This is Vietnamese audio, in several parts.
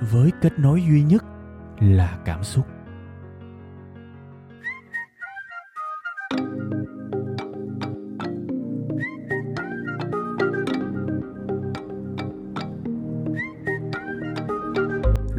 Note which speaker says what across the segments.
Speaker 1: với kết nối duy nhất là cảm xúc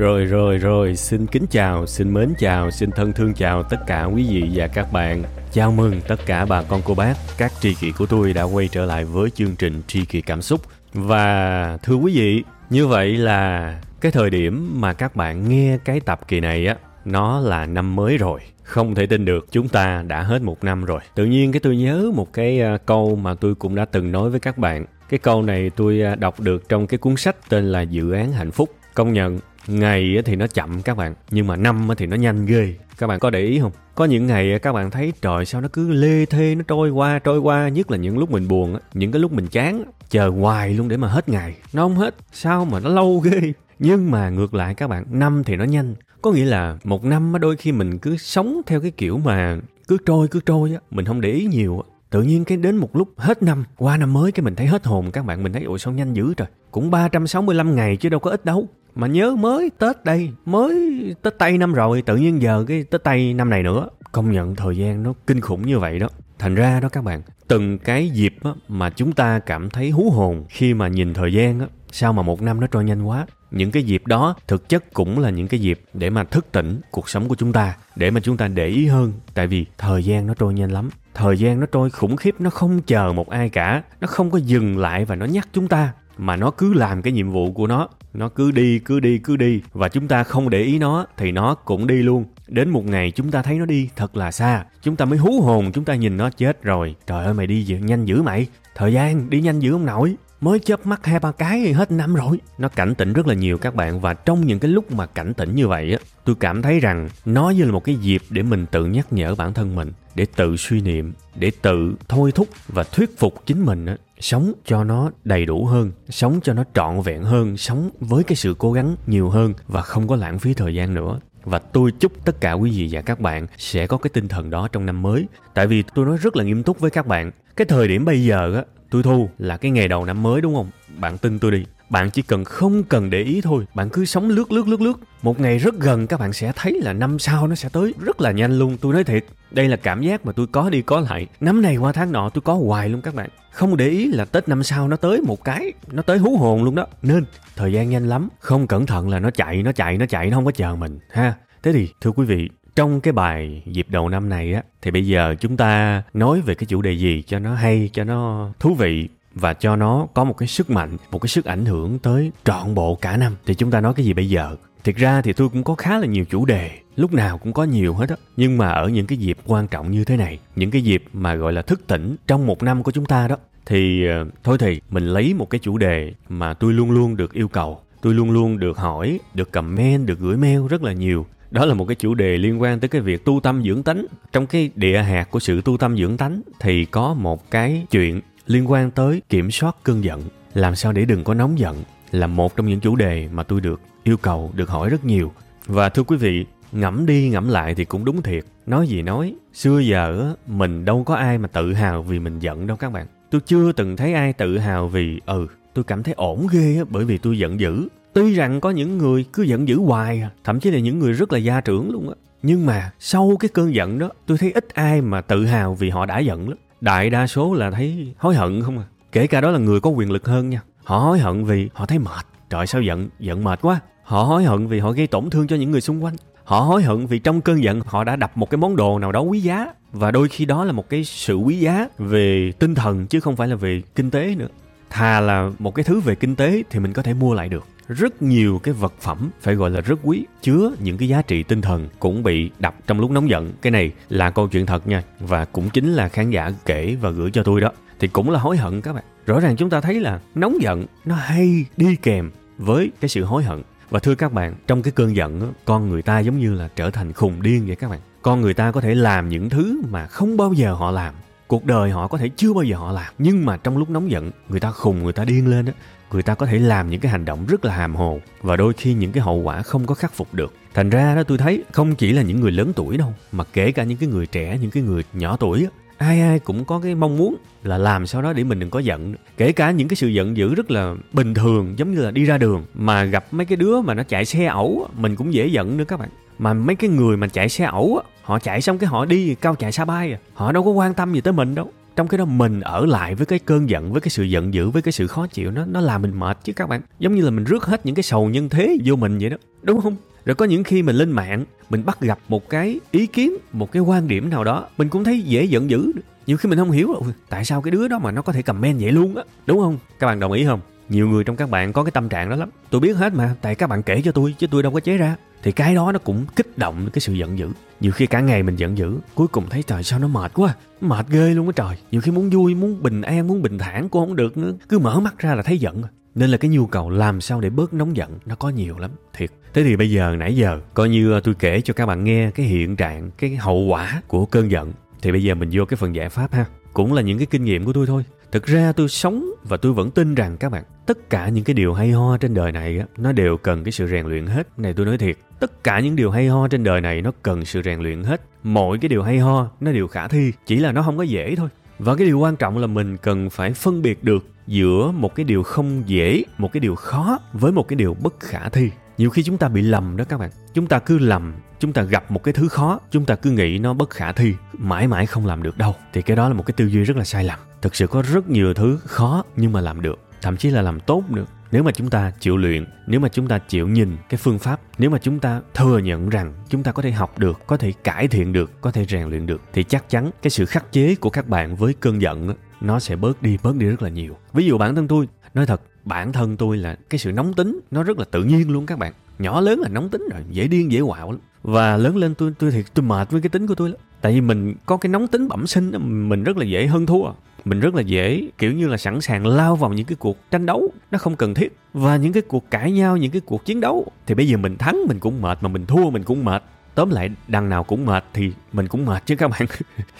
Speaker 2: Rồi rồi rồi, xin kính chào, xin mến chào, xin thân thương chào tất cả quý vị và các bạn. Chào mừng tất cả bà con cô bác, các tri kỷ của tôi đã quay trở lại với chương trình Tri kỷ cảm xúc. Và thưa quý vị, như vậy là cái thời điểm mà các bạn nghe cái tập kỳ này á, nó là năm mới rồi. Không thể tin được chúng ta đã hết một năm rồi. Tự nhiên cái tôi nhớ một cái à, câu mà tôi cũng đã từng nói với các bạn. Cái câu này tôi à, đọc được trong cái cuốn sách tên là Dự án hạnh phúc. Công nhận ngày thì nó chậm các bạn nhưng mà năm thì nó nhanh ghê các bạn có để ý không có những ngày các bạn thấy trời sao nó cứ lê thê nó trôi qua trôi qua nhất là những lúc mình buồn những cái lúc mình chán chờ hoài luôn để mà hết ngày nó không hết sao mà nó lâu ghê nhưng mà ngược lại các bạn năm thì nó nhanh. Có nghĩa là một năm đôi khi mình cứ sống theo cái kiểu mà cứ trôi cứ trôi á mình không để ý nhiều tự nhiên cái đến một lúc hết năm qua năm mới cái mình thấy hết hồn các bạn mình thấy ôi sao nhanh dữ trời. Cũng 365 ngày chứ đâu có ít đâu. Mà nhớ mới tết đây mới tết tây năm rồi tự nhiên giờ cái tết tây năm này nữa công nhận thời gian nó kinh khủng như vậy đó. Thành ra đó các bạn từng cái dịp á, mà chúng ta cảm thấy hú hồn khi mà nhìn thời gian á, sao mà một năm nó trôi nhanh quá những cái dịp đó thực chất cũng là những cái dịp để mà thức tỉnh cuộc sống của chúng ta, để mà chúng ta để ý hơn. Tại vì thời gian nó trôi nhanh lắm. Thời gian nó trôi khủng khiếp, nó không chờ một ai cả. Nó không có dừng lại và nó nhắc chúng ta, mà nó cứ làm cái nhiệm vụ của nó. Nó cứ đi cứ đi cứ đi. Và chúng ta không để ý nó, thì nó cũng đi luôn. Đến một ngày chúng ta thấy nó đi, thật là xa. Chúng ta mới hú hồn, chúng ta nhìn nó chết rồi. Trời ơi, mày đi nhanh dữ mày. Thời gian, đi nhanh dữ không nổi mới chớp mắt hai ba cái thì hết năm rồi. Nó cảnh tỉnh rất là nhiều các bạn và trong những cái lúc mà cảnh tỉnh như vậy á, tôi cảm thấy rằng nó như là một cái dịp để mình tự nhắc nhở bản thân mình, để tự suy niệm, để tự thôi thúc và thuyết phục chính mình á, sống cho nó đầy đủ hơn, sống cho nó trọn vẹn hơn, sống với cái sự cố gắng nhiều hơn và không có lãng phí thời gian nữa. Và tôi chúc tất cả quý vị và các bạn sẽ có cái tinh thần đó trong năm mới. Tại vì tôi nói rất là nghiêm túc với các bạn, cái thời điểm bây giờ á tôi thu là cái ngày đầu năm mới đúng không? Bạn tin tôi đi. Bạn chỉ cần không cần để ý thôi. Bạn cứ sống lướt lướt lướt lướt. Một ngày rất gần, các bạn sẽ thấy là năm sau nó sẽ tới. Rất là nhanh luôn, tôi nói thiệt. Đây là cảm giác mà tôi có đi có lại. Năm này qua tháng nọ, tôi có hoài luôn các bạn. Không để ý là tết năm sau nó tới một cái, nó tới hú hồn luôn đó. Nên, thời gian nhanh lắm. Không cẩn thận là nó chạy nó chạy nó chạy, nó không có chờ mình, ha. Thế thì, thưa quý vị trong cái bài dịp đầu năm này á thì bây giờ chúng ta nói về cái chủ đề gì cho nó hay cho nó thú vị và cho nó có một cái sức mạnh một cái sức ảnh hưởng tới trọn bộ cả năm thì chúng ta nói cái gì bây giờ Thực ra thì tôi cũng có khá là nhiều chủ đề, lúc nào cũng có nhiều hết á. Nhưng mà ở những cái dịp quan trọng như thế này, những cái dịp mà gọi là thức tỉnh trong một năm của chúng ta đó, thì ờ, thôi thì mình lấy một cái chủ đề mà tôi luôn luôn được yêu cầu, tôi luôn luôn được hỏi, được comment, được gửi mail rất là nhiều. Đó là một cái chủ đề liên quan tới cái việc tu tâm dưỡng tánh. Trong cái địa hạt của sự tu tâm dưỡng tánh thì có một cái chuyện liên quan tới kiểm soát cơn giận. Làm sao để đừng có nóng giận là một trong những chủ đề mà tôi được yêu cầu được hỏi rất nhiều. Và thưa quý vị, ngẫm đi ngẫm lại thì cũng đúng thiệt. Nói gì nói, xưa giờ mình đâu có ai mà tự hào vì mình giận đâu các bạn. Tôi chưa từng thấy ai tự hào vì ừ, tôi cảm thấy ổn ghê á bởi vì tôi giận dữ. Tuy rằng có những người cứ giận dữ hoài à, thậm chí là những người rất là gia trưởng luôn á. Nhưng mà sau cái cơn giận đó, tôi thấy ít ai mà tự hào vì họ đã giận lắm. Đại đa số là thấy hối hận không à. Kể cả đó là người có quyền lực hơn nha. Họ hối hận vì họ thấy mệt. Trời sao giận, giận mệt quá. Họ hối hận vì họ gây tổn thương cho những người xung quanh. Họ hối hận vì trong cơn giận họ đã đập một cái món đồ nào đó quý giá và đôi khi đó là một cái sự quý giá về tinh thần chứ không phải là về kinh tế nữa. Thà là một cái thứ về kinh tế thì mình có thể mua lại được. Rất nhiều cái vật phẩm phải gọi là rất quý, chứa những cái giá trị tinh thần cũng bị đập trong lúc nóng giận. Cái này là câu chuyện thật nha và cũng chính là khán giả kể và gửi cho tôi đó. Thì cũng là hối hận các bạn. Rõ ràng chúng ta thấy là nóng giận nó hay đi kèm với cái sự hối hận và thưa các bạn trong cái cơn giận con người ta giống như là trở thành khùng điên vậy các bạn con người ta có thể làm những thứ mà không bao giờ họ làm cuộc đời họ có thể chưa bao giờ họ làm nhưng mà trong lúc nóng giận người ta khùng người ta điên lên á người ta có thể làm những cái hành động rất là hàm hồ và đôi khi những cái hậu quả không có khắc phục được. Thành ra đó, tôi thấy không chỉ là những người lớn tuổi đâu, mà kể cả những cái người trẻ, những cái người nhỏ tuổi á, ai ai cũng có cái mong muốn là làm sao đó để mình đừng có giận. Kể cả những cái sự giận dữ rất là bình thường, giống như là đi ra đường, mà gặp mấy cái đứa mà nó chạy xe ẩu mình cũng dễ giận nữa các bạn. Mà mấy cái người mà chạy xe ẩu họ chạy xong cái họ đi cao chạy xa bay à họ đâu có quan tâm gì tới mình đâu trong cái đó mình ở lại với cái cơn giận, với cái sự giận dữ, với cái sự khó chịu, nó nó làm mình mệt chứ các bạn. Giống như là mình rước hết những cái sầu nhân thế vô mình vậy đó, đúng không? Rồi có những khi mình lên mạng, mình bắt gặp một cái ý kiến, một cái quan điểm nào đó, mình cũng thấy dễ giận dữ. Nhiều khi mình không hiểu tại sao cái đứa đó mà nó có thể comment vậy luôn á? Đúng không? Các bạn đồng ý không? Nhiều người trong các bạn có cái tâm trạng đó lắm. Tôi biết hết mà, tại các bạn kể cho tôi, chứ tôi đâu có chế ra. Thì cái đó nó cũng kích động cái sự giận dữ. Nhiều khi cả ngày mình giận dữ, cuối cùng thấy trời, sao nó mệt quá. Mệt ghê luôn á trời. Nhiều khi muốn vui, muốn bình an, muốn bình thản cũng không được nữa. Cứ mở mắt ra là thấy giận. Nên là cái nhu cầu làm sao để bớt nóng giận, nó có nhiều lắm, thiệt. Thế thì bây giờ, nãy giờ, coi như à, tôi kể cho các bạn nghe cái hiện trạng, cái hậu quả của cơn giận. Thì bây giờ mình vô cái phần giải pháp ha cũng là những cái kinh nghiệm của tôi thôi. Thực ra tôi sống và tôi vẫn tin rằng các bạn, tất cả những cái điều hay ho trên đời này á, nó đều cần cái sự rèn luyện hết. Này tôi nói thiệt, tất cả những điều hay ho trên đời này nó cần sự rèn luyện hết. Mọi cái điều hay ho, nó đều khả thi, chỉ là nó không có dễ thôi. Và cái điều quan trọng là mình cần phải phân biệt được giữa một cái điều không dễ, một cái điều khó với một cái điều bất khả thi nhiều khi chúng ta bị lầm đó các bạn. Chúng ta cứ lầm, chúng ta gặp một cái thứ khó, chúng ta cứ nghĩ nó bất khả thi, mãi mãi không làm được đâu. Thì cái đó là một cái tư duy rất là sai lầm. Thực sự có rất nhiều thứ khó nhưng mà làm được, thậm chí là làm tốt được. Nếu mà chúng ta chịu luyện, nếu mà chúng ta chịu nhìn cái phương pháp, nếu mà chúng ta thừa nhận rằng chúng ta có thể học được, có thể cải thiện được, có thể rèn luyện được, thì chắc chắn cái sự khắc chế của các bạn với cơn giận nó sẽ bớt đi bớt đi rất là nhiều. Ví dụ bản thân tôi, nói thật bản thân tôi là cái sự nóng tính, nó rất là tự nhiên luôn các bạn. Nhỏ lớn là nóng tính rồi, dễ điên, dễ quạo lắm. Và lớn lên tôi tôi thiệt tôi mệt với cái tính của tôi lắm. Tại vì mình có cái nóng tính bẩm sinh mình rất là dễ hơn thua. Mình rất là dễ, kiểu như là, sẵn sàng lao vào những cái cuộc tranh đấu, nó không cần thiết. Và những cái cuộc cãi nhau, những cái cuộc chiến đấu, thì bây giờ mình thắng, mình cũng mệt, mà mình thua, mình cũng mệt. Tóm lại, đằng nào cũng mệt thì mình cũng mệt chứ các bạn.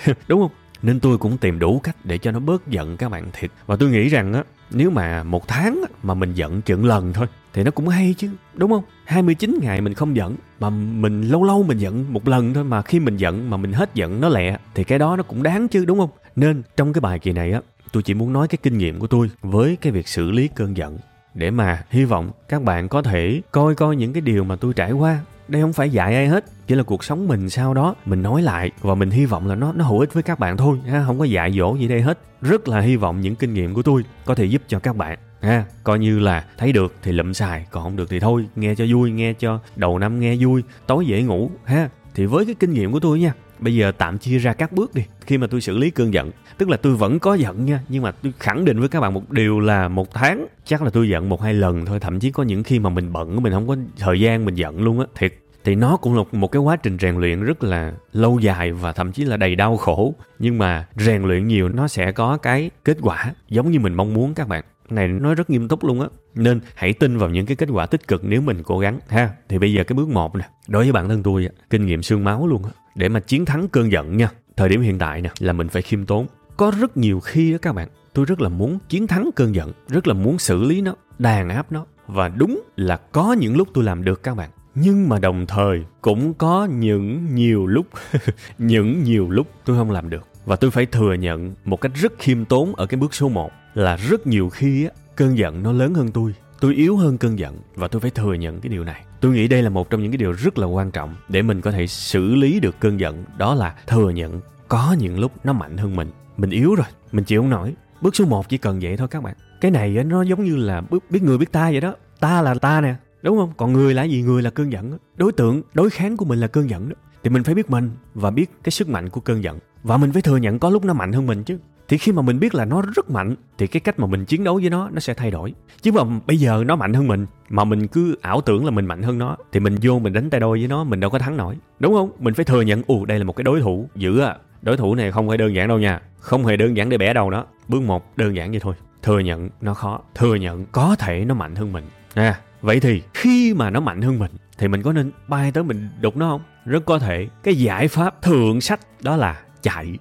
Speaker 2: Đúng không? Nên tôi cũng tìm đủ cách để cho nó bớt giận các bạn thiệt. Và tôi nghĩ rằng á, nếu mà một tháng mà mình giận chừng lần thôi, thì nó cũng hay chứ, đúng không? 29 ngày mình không giận, mà mình lâu lâu mình giận một lần thôi, mà khi mình giận mà mình hết giận nó lẹ, thì cái đó nó cũng đáng chứ, đúng không? Nên trong cái bài kỳ này á, tôi chỉ muốn nói cái kinh nghiệm của tôi với cái việc xử lý cơn giận. Để mà hy vọng các bạn có thể coi coi những cái điều mà tôi trải qua đây không phải dạy ai hết, chỉ là cuộc sống mình sau đó, mình nói lại và mình hy vọng là nó nó hữu ích với các bạn thôi, ha, không có dạy dỗ gì đây hết. Rất là hy vọng những kinh nghiệm của tôi có thể giúp cho các bạn, ha, coi như là thấy được thì lụm xài, còn không được thì thôi, nghe cho vui, nghe cho đầu năm nghe vui, tối dễ ngủ, ha. Thì với cái kinh nghiệm của tôi nha, bây giờ tạm chia ra các bước đi, khi mà tôi xử lý cơn giận, tức là tôi vẫn có giận nha, nhưng mà tôi khẳng định với các bạn một điều là một tháng, chắc là tôi giận một hai lần thôi, thậm chí có những khi mà mình bận, mình không có thời gian mình giận luôn á, thiệt thì nó cũng là một cái quá trình rèn luyện rất là lâu dài và thậm chí là đầy đau khổ. Nhưng mà rèn luyện nhiều, nó sẽ có cái kết quả giống như mình mong muốn các bạn. Này, nói rất nghiêm túc luôn á. Nên hãy tin vào những cái kết quả tích cực nếu mình cố gắng, ha. Thì bây giờ cái bước một nè. Đối với bản thân tôi kinh nghiệm xương máu luôn á. Để mà chiến thắng cơn giận nha. Thời điểm hiện tại nè, là mình phải khiêm tốn. Có rất nhiều khi đó các bạn, tôi rất là muốn chiến thắng cơn giận, rất là muốn xử lý nó, đàn áp nó. Và đúng là có những lúc tôi làm được các bạn nhưng mà đồng thời cũng có những nhiều lúc những nhiều lúc tôi không làm được. Và tôi phải thừa nhận một cách rất khiêm tốn ở cái bước số 1 là rất nhiều khi á, cơn giận nó lớn hơn tôi. Tôi yếu hơn cơn giận và tôi phải thừa nhận cái điều này. Tôi nghĩ đây là một trong những cái điều rất là quan trọng để mình có thể xử lý được cơn giận đó là thừa nhận có những lúc nó mạnh hơn mình. Mình yếu rồi mình chịu không nổi. Bước số 1 chỉ cần vậy thôi các bạn. Cái này nó giống như là biết người biết ta vậy đó. Ta là ta nè đúng không? Còn người là gì? Người là cơn giận đối tượng, đối kháng của mình là cơn giận đó. Thì mình phải biết mình và biết cái sức mạnh của cơn giận. Và mình phải thừa nhận có lúc nó mạnh hơn mình chứ. Thì khi mà mình biết là nó rất mạnh, thì cái cách mà mình chiến đấu với nó nó sẽ thay đổi. Chứ mà bây giờ nó mạnh hơn mình, mà mình cứ ảo tưởng là mình mạnh hơn nó, thì mình vô mình đánh tay đôi với nó, mình đâu có thắng nổi. Đúng không? Mình phải thừa nhận ù đây là một cái đối thủ dữ à. Đối thủ này không hề đơn giản đâu nha. Không hề đơn giản để bẻ đầu nó. Bước một, đơn giản vậy thôi. Thừa nhận nó khó. Thừa nhận có thể nó mạnh hơn mình. À vậy thì, khi mà nó mạnh hơn mình, thì mình có nên bay tới mình đục nó không? Rất có thể, cái giải pháp thượng sách đó là chạy.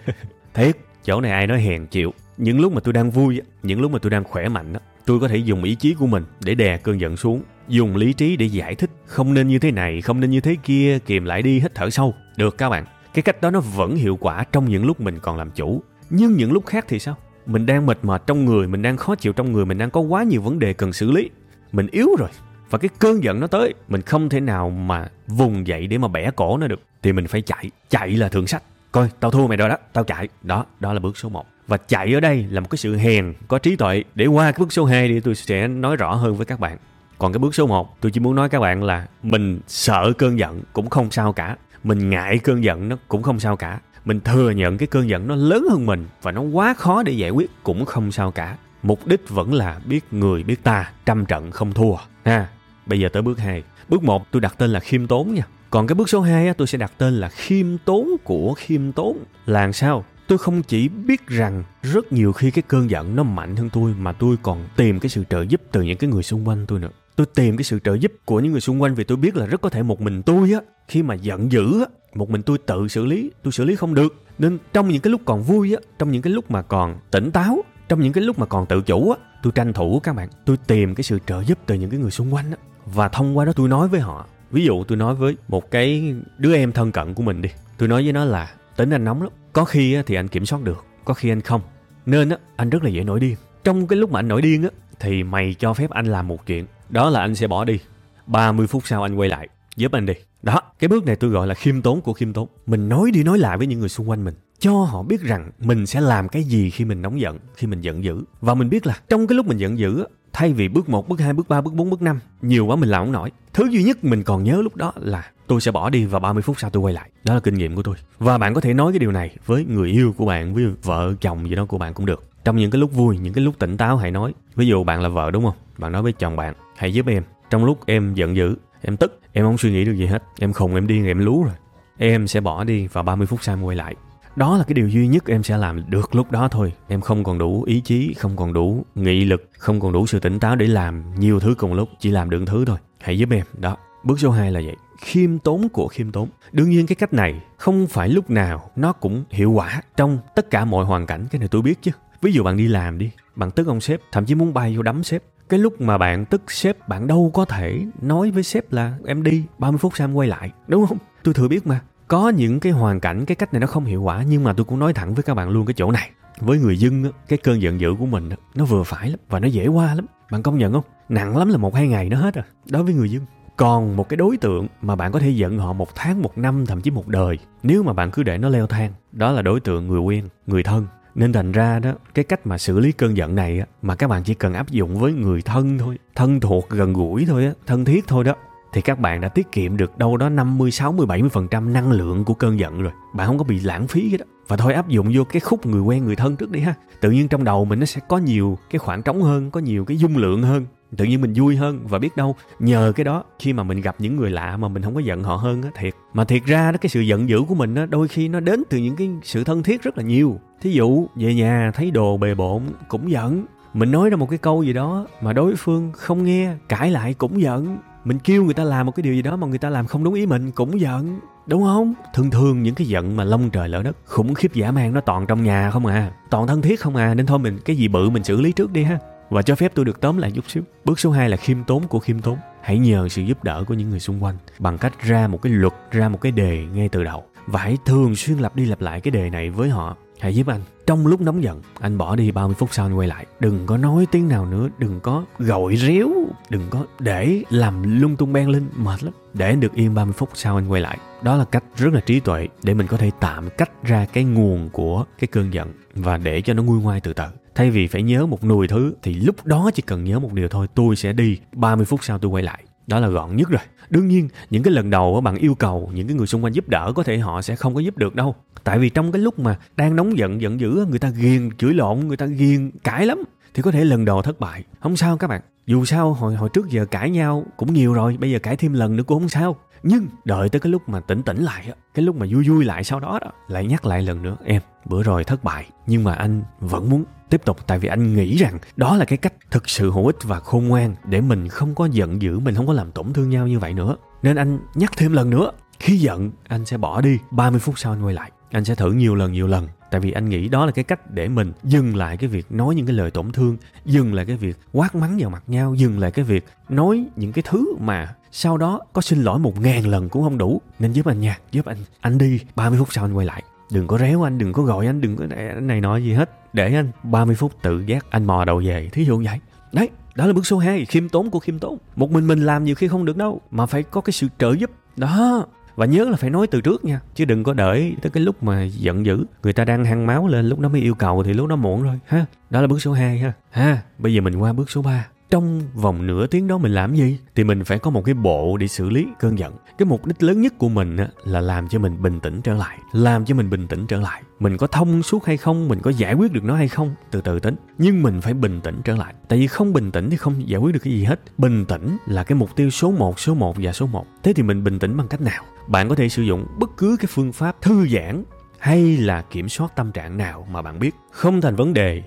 Speaker 2: Thiệt, chỗ này ai nói hèn chịu. Những lúc mà tôi đang vui những lúc mà tôi đang khỏe mạnh tôi có thể dùng ý chí của mình để đè cơn giận xuống, dùng lý trí để giải thích. Không nên như thế này, không nên như thế kia, kìm lại đi, hít thở sâu. Được các bạn. Cái cách đó nó vẫn hiệu quả trong những lúc mình còn làm chủ. Nhưng những lúc khác thì sao? Mình đang mệt mệt trong người, mình đang khó chịu trong người, mình đang có quá nhiều vấn đề cần xử lý mình yếu rồi. Và cái cơn giận nó tới, mình không thể nào mà vùng dậy để mà bẻ cổ nó được. Thì mình phải chạy. Chạy là thượng sách. Coi, tao thua mày rồi đó. Tao chạy. Đó đó là bước số 1 và chạy ở đây là một cái sự hèn, có trí tuệ. Để qua cái bước số 2 thì tôi sẽ nói rõ hơn với các bạn. Còn cái bước số 1 tôi chỉ muốn nói các bạn là mình sợ cơn giận cũng không sao cả. Mình ngại cơn giận nó cũng không sao cả. Mình thừa nhận cái cơn giận nó lớn hơn mình và nó quá khó để giải quyết cũng không sao cả mục đích vẫn là biết người biết ta, trăm trận không thua, ha. Bây giờ tới bước 2 bước 1 tôi đặt tên là khiêm tốn nha. Còn cái bước số 2 tôi sẽ đặt tên là khiêm tốn của khiêm tốn. Là sao? Tôi không chỉ biết rằng rất nhiều khi cái cơn giận nó mạnh hơn tôi, mà tôi còn tìm cái sự trợ giúp từ những cái người xung quanh tôi nữa. Tôi tìm cái sự trợ giúp của những người xung quanh vì tôi biết là rất có thể một mình tôi á, khi mà giận dữ á, một mình tôi tự xử lý, tôi xử lý không được. Nên trong những cái lúc còn vui á, trong những cái lúc mà còn tỉnh táo trong những cái lúc mà còn tự chủ á, tôi tranh thủ các bạn, tôi tìm cái sự trợ giúp từ những cái người xung quanh á. Và thông qua đó tôi nói với họ. Ví dụ tôi nói với một cái đứa em thân cận của mình đi, tôi nói với nó là, tính anh nóng lắm, có khi thì anh kiểm soát được, có khi anh không. Nên á, anh rất là dễ nổi điên. Trong cái lúc mà anh nổi điên á, thì mày cho phép anh làm một chuyện, đó là anh sẽ bỏ đi. 30 phút sau anh quay lại, giúp anh đi. Đó, cái bước này tôi gọi là khiêm tốn của khiêm tốn. Mình nói đi nói lại với những người xung quanh mình cho họ biết rằng mình sẽ làm cái gì khi mình nóng giận khi mình giận dữ. Và mình biết là trong cái lúc mình giận dữ thay vì bước 1, bước 2, bước 3, bước 4, bước 5 nhiều quá mình làm không nổi. Thứ duy nhất mình còn nhớ lúc đó là tôi sẽ bỏ đi và 30 phút sau tôi quay lại. Đó là kinh nghiệm của tôi. Và bạn có thể nói cái điều này với người yêu của bạn với vợ chồng gì đó của bạn cũng được. Trong những cái lúc vui những cái lúc tỉnh táo hãy nói. Ví dụ bạn là vợ đúng không? Bạn nói với chồng bạn hãy giúp em. Trong lúc em giận dữ em tức em không suy nghĩ được gì hết. Em khùng em điên em lú rồi. Em sẽ bỏ đi và 30 phút sau em quay lại đó là cái điều duy nhất em sẽ làm được lúc đó thôi. Em không còn đủ ý chí, không còn đủ nghị lực, không còn đủ sự tỉnh táo để làm nhiều thứ cùng lúc, chỉ làm được thứ thôi. Hãy giúp em. Đó, bước số 2 là vậy. Khiêm tốn của khiêm tốn. Đương nhiên cái cách này không phải lúc nào nó cũng hiệu quả trong tất cả mọi hoàn cảnh, cái này tôi biết chứ. Ví dụ bạn đi làm đi, bạn tức ông sếp, thậm chí muốn bay vô đấm sếp. Cái lúc mà bạn tức sếp, bạn đâu có thể nói với sếp là em đi 30 phút sau em quay lại, đúng không? Tôi thừa biết mà có những cái hoàn cảnh cái cách này nó không hiệu quả nhưng mà tôi cũng nói thẳng với các bạn luôn cái chỗ này. Với người dân cái cơn giận dữ của mình nó vừa phải lắm và nó dễ qua lắm. Bạn công nhận không? Nặng lắm là một hai ngày nó hết rồi đối với người dân. Còn một cái đối tượng mà bạn có thể giận họ một tháng một năm thậm chí một đời nếu mà bạn cứ để nó leo thang đó là đối tượng người quen người thân. Nên thành ra đó cái cách mà xử lý cơn giận này á, mà các bạn chỉ cần áp dụng với người thân thôi thân thuộc gần gũi thôi á thân thiết thôi đó thì các bạn đã tiết kiệm được đâu đó 50, 60, 70% năng lượng của cơn giận rồi. Bạn không có bị lãng phí cái đó. Và thôi áp dụng vô cái khúc người quen người thân trước đi ha. Tự nhiên trong đầu mình nó sẽ có nhiều cái khoảng trống hơn, có nhiều cái dung lượng hơn. Tự nhiên mình vui hơn và biết đâu nhờ cái đó khi mà mình gặp những người lạ mà mình không có giận họ hơn á thiệt. Mà thiệt ra đó cái sự giận dữ của mình á đôi khi nó đến từ những cái sự thân thiết rất là nhiều. Thí dụ về nhà thấy đồ bề bộn cũng giận. Mình nói ra một cái câu gì đó mà đối phương không nghe, cãi lại cũng giận mình kêu người ta làm một cái điều gì đó mà người ta làm không đúng ý mình cũng giận, đúng không? Thường thường những cái giận mà lông trời lỡ đất khủng khiếp dã man nó toàn trong nhà không à toàn thân thiết không à nên thôi mình, cái gì bự mình xử lý trước đi ha. Và cho phép tôi được tóm lại chút xíu. Bước số 2 là khiêm tốn của khiêm tốn. Hãy nhờ sự giúp đỡ của những người xung quanh bằng cách ra một cái luật, ra một cái đề ngay từ đầu. Và hãy thường xuyên lặp đi lặp lại cái đề này với họ hãy giúp anh. Trong lúc nóng giận, anh bỏ đi 30 phút sau anh quay lại. Đừng có nói tiếng nào nữa, đừng có gội réo, đừng có để làm lung tung beng lên mệt lắm. Để anh được yên 30 phút sau anh quay lại. Đó là cách rất là trí tuệ để mình có thể tạm cách ra cái nguồn của cái cơn giận và để cho nó nguôi ngoai từ từ. Thay vì phải nhớ một nùi thứ, thì lúc đó chỉ cần nhớ một điều thôi, tôi sẽ đi. 30 phút sau tôi quay lại đó là gọn nhất rồi. Đương nhiên, những cái lần đầu bạn yêu cầu những cái người xung quanh giúp đỡ, có thể họ sẽ không có giúp được đâu. Tại vì trong cái lúc mà đang nóng giận giận dữ người ta ghiền, chửi lộn, người ta ghiền cãi lắm, thì có thể lần đầu thất bại. Không sao các bạn. Dù sao, hồi hồi trước giờ cãi nhau cũng nhiều rồi, bây giờ cãi thêm lần nữa cũng không sao nhưng đợi tới cái lúc mà tỉnh tỉnh lại cái lúc mà vui vui lại sau đó đó, lại nhắc lại lần nữa, em, bữa rồi thất bại, nhưng mà anh vẫn muốn tiếp tục, tại vì anh nghĩ rằng đó là cái cách thực sự hữu ích và khôn ngoan để mình không có giận dữ, mình không có làm tổn thương nhau như vậy nữa. Nên anh nhắc thêm lần nữa, khi giận, anh sẽ bỏ đi. 30 phút sau anh quay lại anh sẽ thử nhiều lần nhiều lần. Tại vì anh nghĩ đó là cái cách để mình dừng lại cái việc nói những cái lời tổn thương, dừng lại cái việc quát mắng vào mặt nhau, dừng lại cái việc nói những cái thứ mà sau đó có xin lỗi một ngàn lần cũng không đủ. Nên giúp anh nha, giúp anh anh đi. 30 phút sau anh quay lại. Đừng có réo anh, đừng có gọi anh, đừng có này nói gì hết. Để anh 30 phút tự giác anh mò đầu về. Thí dụ vậy. Đấy, đó là bước số 2 khiêm tốn của khiêm tốn. Một mình mình làm nhiều khi không được đâu, mà phải có cái sự trợ giúp. Đó và nhớ là phải nói từ trước nha, chứ đừng có đợi tới cái lúc mà giận dữ. Người ta đang hăng máu lên, lúc đó mới yêu cầu thì lúc đó muộn rồi, ha. Đó là bước số 2 ha. Ha, bây giờ mình qua bước số 3 trong vòng nửa tiếng đó mình làm gì? Thì mình phải có một cái bộ để xử lý, cơn giận. Cái mục đích lớn nhất của mình là làm cho mình bình tĩnh trở lại. Làm cho mình bình tĩnh trở lại. Mình có thông suốt hay không? Mình có giải quyết được nó hay không? Từ từ tính. Nhưng mình phải bình tĩnh trở lại. Tại vì không bình tĩnh thì không giải quyết được cái gì hết. Bình tĩnh là cái mục tiêu số 1 số 1 và số 1 thế thì mình bình tĩnh bằng cách nào? Bạn có thể sử dụng bất cứ cái phương pháp thư giãn hay là kiểm soát tâm trạng nào mà bạn biết. Không thành vấn đề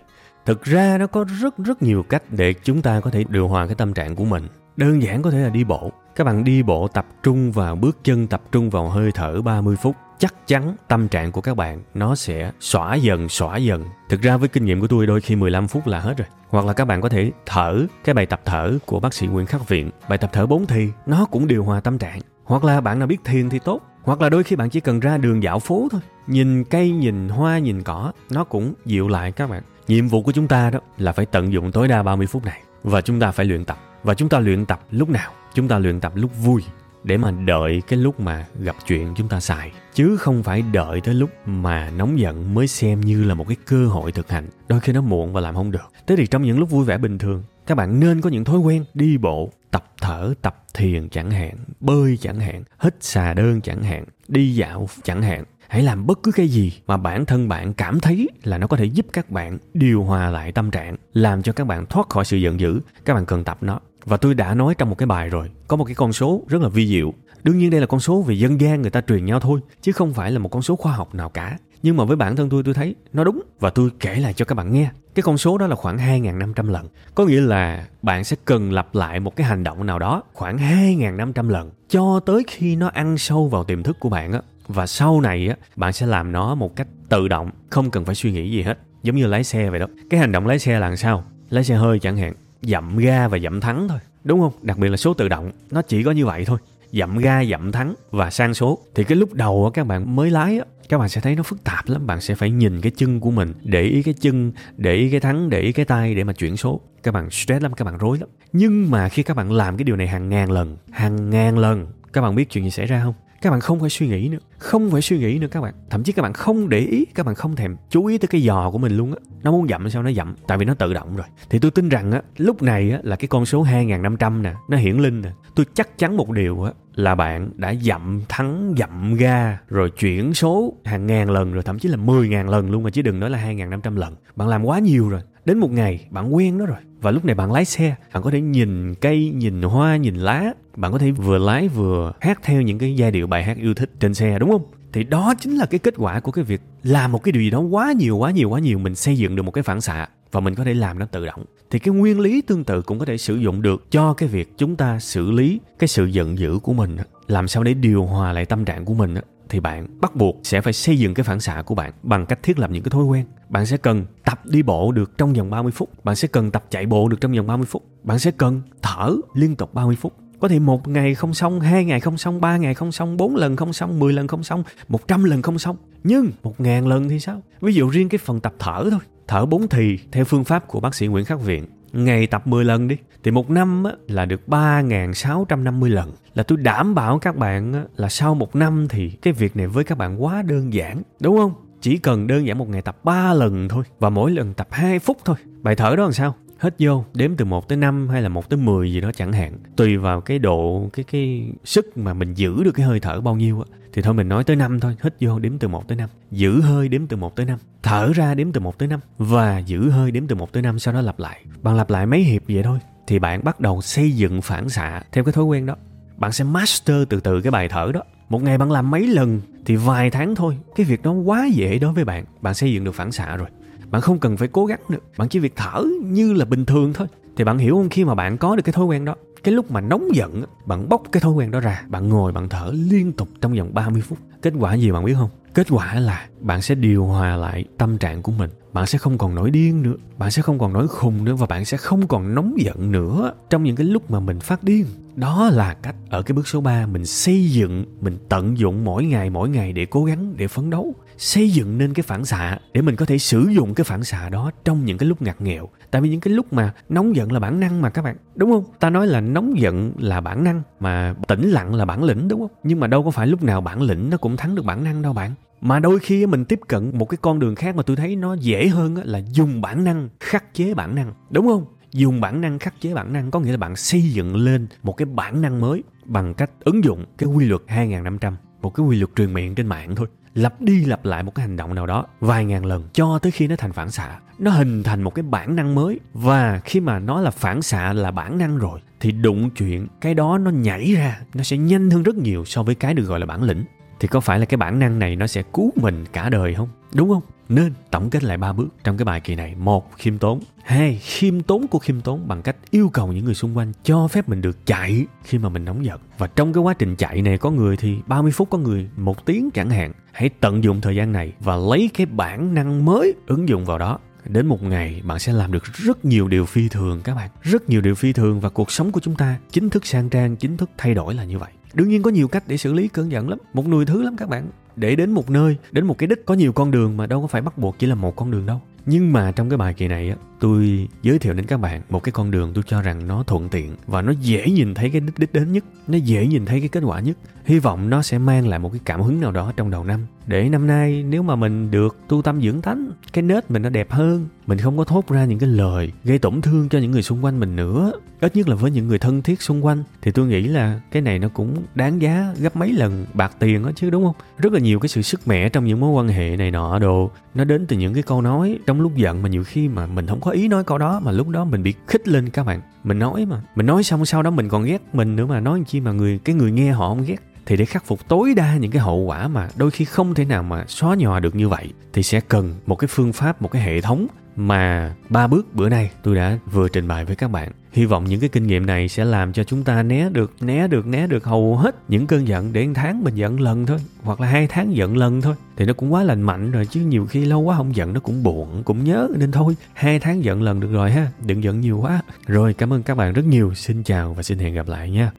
Speaker 2: thực ra nó có rất rất nhiều cách để chúng ta có thể điều hòa cái tâm trạng của mình. Đơn giản có thể là đi bộ. Các bạn đi bộ tập trung vào, bước chân tập trung vào hơi thở 30 phút, chắc chắn tâm trạng của các bạn nó sẽ xõa dần xõa dần. Thực ra với kinh nghiệm của tôi, đôi khi 15 phút là hết rồi. Hoặc là các bạn có thể thở, cái bài tập thở của bác sĩ Nguyễn Khắc Viện, bài tập thở bốn thì nó cũng điều hòa tâm trạng. Hoặc là bạn nào biết thiền thì tốt. Hoặc là đôi khi bạn chỉ cần ra đường dạo phố thôi. Nhìn cây, nhìn hoa, nhìn cỏ, nó cũng dịu lại các bạn nhiệm vụ của chúng ta đó là phải tận dụng tối đa 30 phút này. Và chúng ta phải luyện tập. Và chúng ta luyện tập lúc nào? Chúng ta luyện tập lúc vui, để mà đợi cái lúc mà gặp chuyện chúng ta xài. Chứ không phải đợi tới lúc mà nóng giận mới xem như là một cái cơ hội thực hành. Đôi khi nó muộn và làm không được. Thế thì trong những lúc vui vẻ bình thường, các bạn nên có những thói quen đi bộ, tập thở, tập thiền chẳng hạn, bơi chẳng hạn, hít xà đơn chẳng hạn, đi dạo chẳng hạn hãy làm bất cứ cái gì mà bản thân bạn cảm thấy là nó có thể giúp các bạn điều hòa lại tâm trạng, làm cho các bạn thoát khỏi sự giận dữ, các bạn cần tập nó. Và tôi đã nói trong một cái bài rồi, có một cái con số rất là vi diệu. Đương nhiên đây là con số về dân gian người ta truyền nhau thôi, chứ không phải là một con số khoa học nào cả. Nhưng mà với bản thân tôi tôi thấy nó đúng, và tôi kể lại cho các bạn nghe. Cái con số đó là khoảng 2.500 lần. Có nghĩa là bạn sẽ cần lặp lại một cái hành động nào đó khoảng 2.500 lần cho tới khi nó ăn sâu vào tiềm thức của bạn á và sau này á, bạn sẽ làm nó một cách tự động, không cần phải suy nghĩ gì hết. Giống như lái xe vậy đó. Cái hành động lái xe là làm sao? Lái xe hơi chẳng hạn, dậm ga và dậm thắng thôi, đúng không? Đặc biệt là số tự động, nó chỉ có như vậy thôi. Dậm ga, dậm thắng và sang số. Thì cái lúc đầu các bạn mới lái á, các bạn sẽ thấy nó phức tạp lắm. Bạn sẽ phải nhìn cái chân của mình, để ý cái chân, để ý cái thắng, để ý cái tay để mà chuyển số. Các bạn stress lắm, các bạn rối lắm. Nhưng mà khi các bạn làm cái điều này hàng ngàn lần, hàng ngàn lần, các bạn biết chuyện gì xảy ra không? Các bạn không phải suy nghĩ nữa. Không phải suy nghĩ nữa các bạn. Thậm chí các bạn không để ý, các bạn không thèm chú ý tới cái giò của mình luôn á. Nó muốn dậm sao nó dậm? Tại vì nó tự động rồi. Thì tôi tin rằng á, lúc này á là cái con số 2.500 nè, nó hiển linh nè. Tôi chắc chắn một điều á, là bạn đã dậm thắng, dậm ga, rồi chuyển số hàng ngàn lần, rồi thậm chí là 10.000 lần luôn mà chứ đừng nói là 2.500 lần. Bạn làm quá nhiều rồi đến một ngày, bạn quen nó rồi. Và lúc này bạn lái xe, bạn có thể nhìn cây, nhìn hoa, nhìn lá. Bạn có thể vừa lái vừa hát theo những cái giai điệu bài hát yêu thích trên xe, đúng không? Thì đó chính là cái kết quả của cái việc làm một cái điều gì đó quá nhiều quá nhiều quá nhiều. Mình xây dựng được một cái phản xạ và mình có thể làm nó tự động. Thì cái nguyên lý tương tự cũng có thể sử dụng được cho cái việc chúng ta xử lý cái sự giận dữ của mình, làm sao để điều hòa lại tâm trạng của mình thì bạn bắt buộc sẽ phải xây dựng cái phản xạ của bạn bằng cách thiết lập những cái thói quen. Bạn sẽ cần tập đi bộ được trong vòng 30 phút, bạn sẽ cần tập chạy bộ được trong vòng 30 phút, bạn sẽ cần thở liên tục 30 phút. Có thể một ngày không xong, hai ngày không xong, ba ngày không xong, bốn lần không xong, mười lần không xong, một trăm lần không xong. Nhưng một ngàn lần thì sao? Ví dụ riêng cái phần tập thở thôi. Thở bốn thì theo phương pháp của bác sĩ Nguyễn Khắc Viện ngày tập 10 lần đi. Thì một năm á, là được 3.650 lần. Là tôi đảm bảo các bạn á, là sau một năm thì cái việc này với các bạn quá đơn giản đúng không? Chỉ cần đơn giản một ngày tập 3 lần thôi và mỗi lần tập 2 phút thôi. Bài thở đó làm sao? Hết vô đếm từ 1 tới 5 hay là 1 tới 10 gì đó chẳng hạn. Tùy vào cái độ cái cái sức mà mình giữ được cái hơi thở bao nhiêu á thì thôi mình nói tới 5 thôi, hít vô đếm từ 1 tới 5 giữ hơi đếm từ 1 tới 5 thở ra đếm từ 1 tới 5 và giữ hơi đếm từ 1 tới 5 sau đó lặp lại. Bạn lặp lại mấy hiệp vậy thôi, thì bạn bắt đầu xây dựng phản xạ theo cái thói quen đó.
Speaker 1: Bạn sẽ master từ từ cái bài thở đó. Một ngày bạn làm mấy lần thì vài tháng thôi. Cái việc đó quá dễ đối với bạn. Bạn xây dựng được phản xạ rồi. Bạn không cần phải cố gắng nữa. Bạn chỉ việc thở như là bình thường thôi. Thì bạn hiểu không? Khi mà bạn có được cái thói quen đó cái lúc mà nóng giận bạn bóc cái thói quen đó ra, bạn ngồi bạn thở liên tục trong vòng 30 phút. Kết quả gì bạn biết không? Kết quả là bạn sẽ điều hòa lại tâm trạng của mình. Bạn sẽ không còn nổi điên nữa. Bạn sẽ không còn nổi khùng nữa và bạn sẽ không còn nóng giận nữa trong những cái lúc mà mình phát điên. Đó là cách ở cái bước số 3 mình xây dựng, mình tận dụng mỗi ngày mỗi ngày để cố gắng, để phấn đấu xây dựng nên cái phản xạ để mình có thể sử dụng cái phản xạ đó trong những cái lúc ngặt nghèo. Tại vì những cái lúc mà nóng giận là bản năng mà các bạn, đúng không? Ta nói là nóng giận là bản năng, mà tĩnh lặng là bản lĩnh, đúng không? Nhưng mà đâu có phải lúc nào bản lĩnh nó cũng thắng được bản năng đâu bạn. Mà đôi khi mình tiếp cận một cái con đường khác mà tôi thấy nó dễ hơn là dùng bản năng khắc chế bản năng, đúng không? Dùng bản năng khắc chế bản năng có nghĩa là bạn xây dựng lên một cái bản năng mới bằng cách ứng dụng cái quy luật 2500 một cái quy luật truyền miệng trên mạng thôi lặp đi lặp lại một cái hành động nào đó vài ngàn lần cho tới khi nó thành phản xạ. Nó hình thành một cái bản năng mới và khi mà nó là phản xạ là bản năng rồi thì đụng chuyện cái đó nó nhảy ra, nó sẽ nhanh hơn rất nhiều so với cái được gọi là bản lĩnh. Thì có phải là cái bản năng này nó sẽ cứu mình cả đời không? Đúng không? Nên tổng kết lại ba bước trong cái bài kỳ này. Một, khiêm tốn. Hai, khiêm tốn của khiêm tốn bằng cách yêu cầu những người xung quanh cho phép mình được chạy khi mà mình nóng giận. Và trong cái quá trình chạy này, có người thì 30 phút, có người một tiếng chẳng hạn. Hãy tận dụng thời gian này và lấy cái bản năng mới ứng dụng vào đó. Đến một ngày, bạn sẽ làm được rất nhiều điều phi thường các bạn. Rất nhiều điều phi thường và cuộc sống của chúng ta chính thức sang trang, chính thức thay đổi là như vậy đương nhiên có nhiều cách để xử lý cơn giận lắm, một người thứ lắm các bạn. Để đến một nơi, đến một cái đích, có nhiều con đường mà đâu có phải bắt buộc chỉ là một con đường đâu. Nhưng mà trong cái bài kỳ này á tôi giới thiệu đến các bạn một cái con đường tôi cho rằng nó thuận tiện và nó dễ nhìn thấy cái đích, đích đến nhất nó dễ nhìn thấy cái kết quả nhất. Hy vọng nó sẽ mang lại một cái cảm hứng nào đó trong đầu năm. Để năm nay nếu mà mình được tu tâm dưỡng thánh cái nết mình nó đẹp hơn mình không có thốt ra những cái lời gây tổn thương cho những người xung quanh mình nữa ít nhất là với những người thân thiết xung quanh thì tôi nghĩ là cái này nó cũng đáng giá gấp mấy lần bạc tiền đó chứ đúng không? Rất là nhiều cái sự sức mẻ trong những mối quan hệ này nọ đồ nó đến từ những cái câu nói trong lúc giận mà nhiều khi mà mình không có ý nói câu đó mà lúc đó mình bị khích lên các bạn. Mình nói mà, mình nói xong sau đó mình còn ghét mình nữa mà, nói chi mà người, cái người nghe họ không ghét. Thì để khắc phục tối đa những cái hậu quả mà đôi khi không thể nào mà xóa nhòa được như vậy, thì sẽ cần một cái phương pháp, một cái hệ thống mà ba bước bữa nay tôi đã vừa trình bày với các bạn. Hy vọng những cái kinh nghiệm này sẽ làm cho chúng ta né được né được né được hầu hết những cơn giận để một tháng mình giận lần thôi, hoặc là hai tháng giận lần thôi. Thì nó cũng quá lành mạnh rồi, chứ nhiều khi lâu quá không giận nó cũng buồn, cũng nhớ. Nên thôi, hai tháng giận lần được rồi ha, đừng giận nhiều quá. Rồi, cảm ơn các bạn rất nhiều. Xin chào và xin hẹn gặp lại nha.